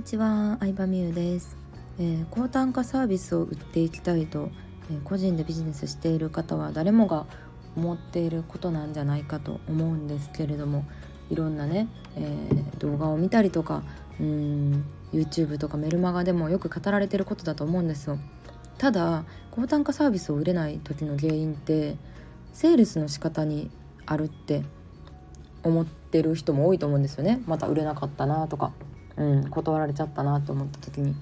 にちは、相葉美優です、えー、高単価サービスを売っていきたいと、えー、個人でビジネスしている方は誰もが思っていることなんじゃないかと思うんですけれどもいろんなね、えー、動画を見たりとかうん YouTube とかメルマガでもよく語られてることだと思うんですよ。ただ高単価サービスを売れない時の原因ってセールスの仕方にあるって思ってる人も多いと思うんですよね。また売れなかったなとか。うん、断られちゃったなと思った時に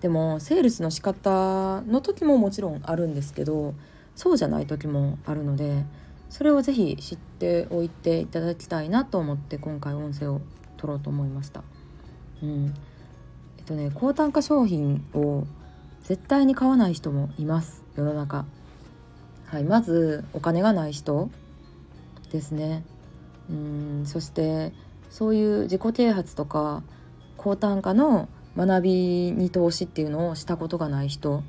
でもセールスの仕方の時ももちろんあるんですけどそうじゃない時もあるのでそれをぜひ知っておいていただきたいなと思って今回音声を取ろうと思いました。うんえっとね、高単価商品を絶対に買わない人もいます世の中。はい、まずお金がない人ですね。うんそしてそういう自己啓発とか高単価の学びに投資っていうのをしたことがない人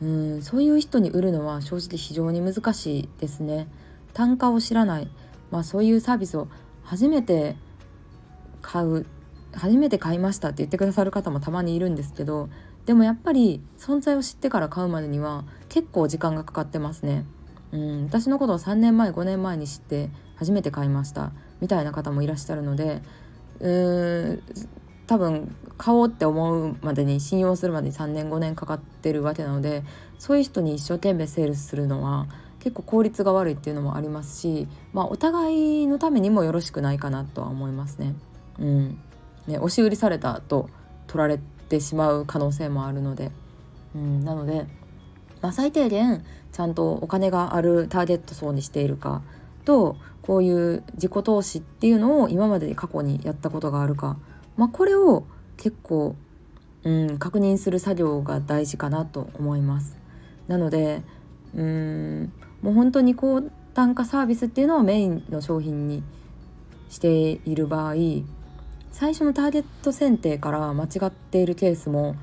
うんそういう人に売るのは正直非常に難しいですね。単価を知らない、まあ、そういうサービスを初めて買う初めて買いましたって言ってくださる方もたまにいるんですけどでもやっぱり存在を知ってから買うまでには結構時間がかかってますね。うん私のことを3年前5年前に知って初めて買いましたみたいな方もいらっしゃるのでうー多分買おうって思うまでに信用するまでに3年5年かかってるわけなのでそういう人に一生懸命セールスするのは結構効率が悪いっていうのもありますし、まあ、お互いのためにもよろしくないかなとは思いますね。うん、ね押し売りされたと取られてしまう可能性もあるので、うん、なので、まあ、最低限ちゃんとお金があるターゲット層にしているかとこういう自己投資っていうのを今まで過去にやったことがあるか、まあ、これを結構、うん、確認する作業が大事かなと思います。なのでうんもう本当に高単価サービスっていうのをメインの商品にしている場合最初のターゲット選定から間違っているケースも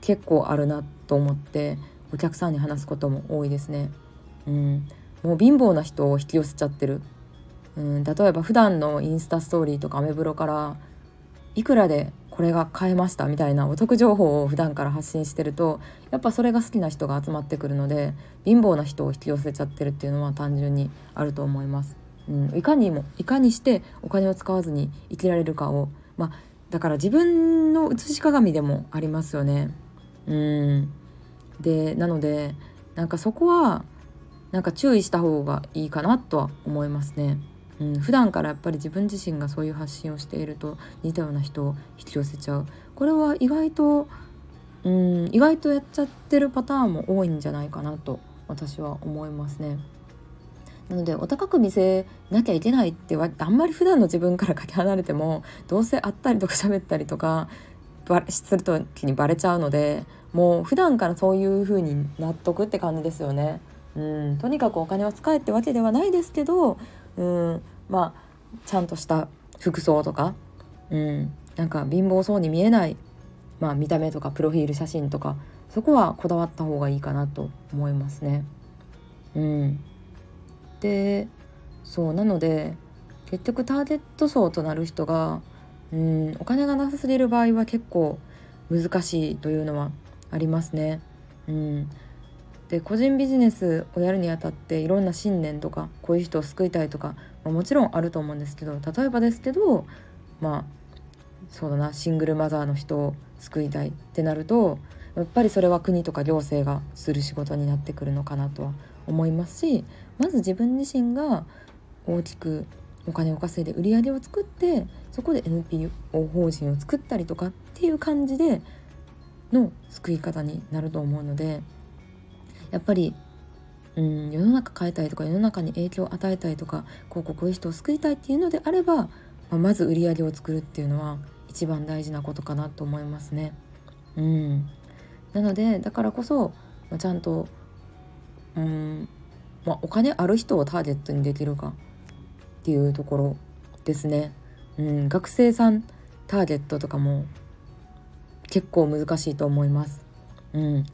結構あるなと思ってお客さんに話すことも多いですね。うん、もう貧乏な人を引き寄せちゃってる、うん、例えば普段のインスタストーリーとかアメブロからいくらでこれが買えましたみたいなお得情報を普段から発信してるとやっぱそれが好きな人が集まってくるので貧乏な人を引き寄せちゃってるっていうのは単純にあると思います。うん、いかにもいかにしてお金を使わずに生きられるかを、まあ、だから自分の写し鏡でもありますよね。うんでなのでなんかそこはなんか注意した方がいいかなとは思いますね。うん、普段からやっぱり自分自身がそういう発信をしていると似たような人を引き寄せちゃうこれは意外と、うん、意外とやっちゃってるパターンも多いんじゃないかなと私は思いますね。なのでお高く見せなきゃいけないってはあんまり普段の自分からかけ離れてもどうせ会ったりとか喋ったりとかする時にバレちゃうのでもう普段からそういう風に納得って感じですよね。うん、とにかくお金を使えってわけではないですけど、うん、まあちゃんとした服装とか、うん、なんか貧乏そうに見えない、まあ、見た目とかプロフィール写真とか。そこはこだわった方がいいかなと思いますね。うん、でそうなので結局ターゲット層となる人が、うん、お金がなさすぎる場合は結構難しいというのはありますね。うん、で個人ビジネスをやるにあたっていろんな信念とかこういう人を救いたいとか、まあ、もちろんあると思うんですけど例えばですけどまあそうだなシングルマザーの人を救いたいってなるとやっぱりそれは国とか行政がする仕事になってくるのかなとは思いますしまず自分自身が大きくお金を稼いで売り上げを作ってそこで NPO 法人を作ったりとかっていう感じでの救い方になると思うので。やっぱりうん世の中変えたいとか世の中に影響を与えたいとかこうこうこういう人を救いたいっていうのであれば、まあ、まず売り上げを作るっていうのは一番大事なことかなと思いますね。うん、なのでだからこそ、まあ、ちゃんとうん、まあ、お金ある人をターゲットにできるかっていうところですね。うん、学生さんターゲットとかも結構難しいと思います。うん、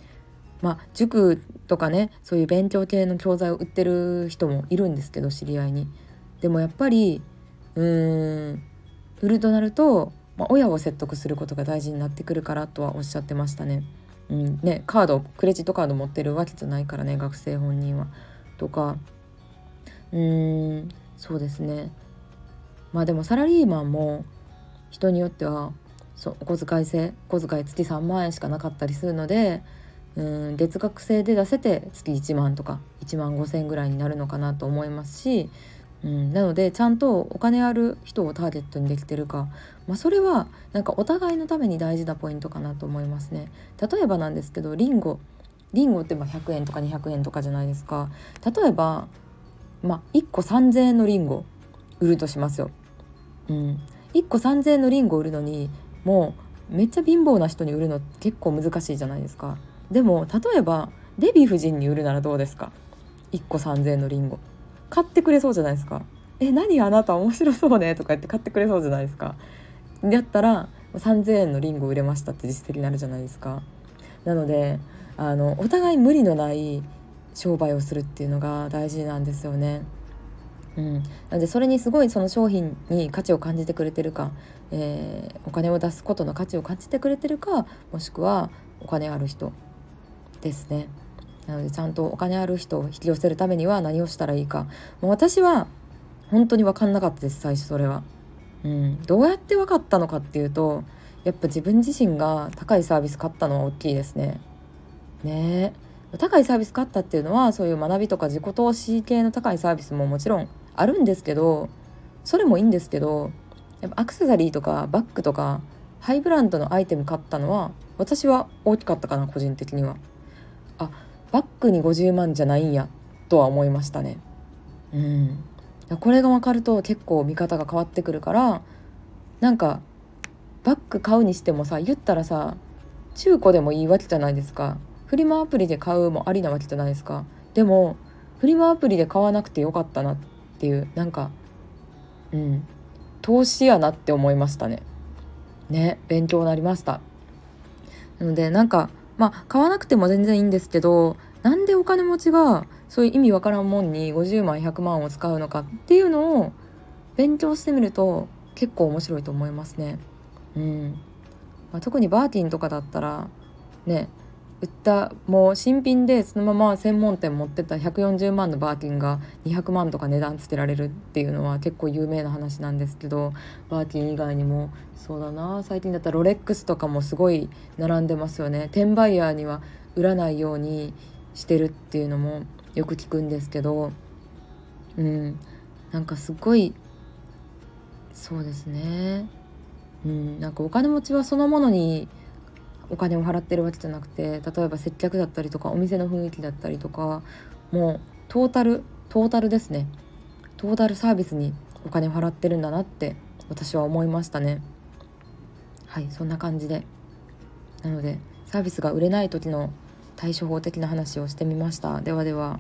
まあ塾とかねそういう勉強系の教材を売ってる人もいるんですけど知り合いに。でもやっぱりうーん売るとなるとまあ、親を説得することが大事になってくるからとはおっしゃってましたね。うんね、カードクレジットカード持ってるわけじゃないからね学生本人は。とかうーんそうですねまあでもサラリーマンも人によってはそうお小遣い制小遣い月3万円しかなかったりするのでうん月額制で出せて月1万とか1万5,000円ぐらいになるのかなと思いますし、うん、なのでちゃんとお金ある人をターゲットにできてるか、まあ、それはなんかお互いのために大事なポイントかなと思いますね。例えばなんですけどリンゴリンゴってまあ100円とか200円とかじゃないですか。例えば、まあ、1個3,000円のリンゴ売るとしますよ。うん、1個3,000円のリンゴ売るのにもうめっちゃ貧乏な人に売るの結構難しいじゃないですか。でも例えばデヴィ夫人に売るならどうですか？1個3,000円のリンゴ買ってくれそうじゃないですか。え何あなた面白そうねとか言って買ってくれそうじゃないですか。やったら3,000円のリンゴ売れましたって実績になるじゃないですか。なのであのお互い無理のない商売をするっていうのが大事なんですよね。うん、なのでそれにすごいその商品に価値を感じてくれてるか、えー、お金を出すことの価値を感じてくれてるかもしくはお金ある人ですね。なのでちゃんとお金ある人を引き寄せるためには何をしたらいいかもう私は本当に分かんなかったです最初それは。うん、どうやって分かったのかっていうとやっぱ自分自身が高いサービス買ったのは大きいですね。ね高いサービス買ったっていうのはそういう学びとか自己投資系の高いサービスももちろんあるんですけどそれもいいんですけどやっぱアクセサリーとかバッグとかハイブランドのアイテム買ったのは私は大きかったかな個人的にはバッグに50万じゃないんやとは思いましたね。うん。これが分かると結構見方が変わってくるからなんかバッグ買うにしてもさ言ったらさ中古でもいいわけじゃないですか。フリマアプリで買うもありなわけじゃないですか。でもフリマアプリで買わなくてよかったなっていうなんかうん。投資やなって思いましたね。ね勉強になりました。なのでなんかまあ買わなくても全然いいんですけどなんでお金持ちがそういう意味わからんもんに50万100万を使うのかっていうのを勉強してみると結構面白いと思いますね。うんまあ、特にバーティンとかだったらね売ったもう新品でそのまま専門店持ってた140万のバーキンが200万とか値段つけられるっていうのは結構有名な話なんですけどバーキン以外にもそうだな最近だったらロレックスとかもすごい並んでますよね。転売ヤーには売らないようにしてるっていうのもよく聞くんですけどうん。なんかすごいそうですね。うん。なんかお金持ちはそのものにお金を払ってるわけじゃなくて例えば接客だったりとかお店の雰囲気だったりとかもうトータルトータルですね。トータルサービスにお金を払ってるんだなって私は思いましたね。はいそんな感じで。なのでサービスが売れない時の対処法的な話をしてみました。ではでは。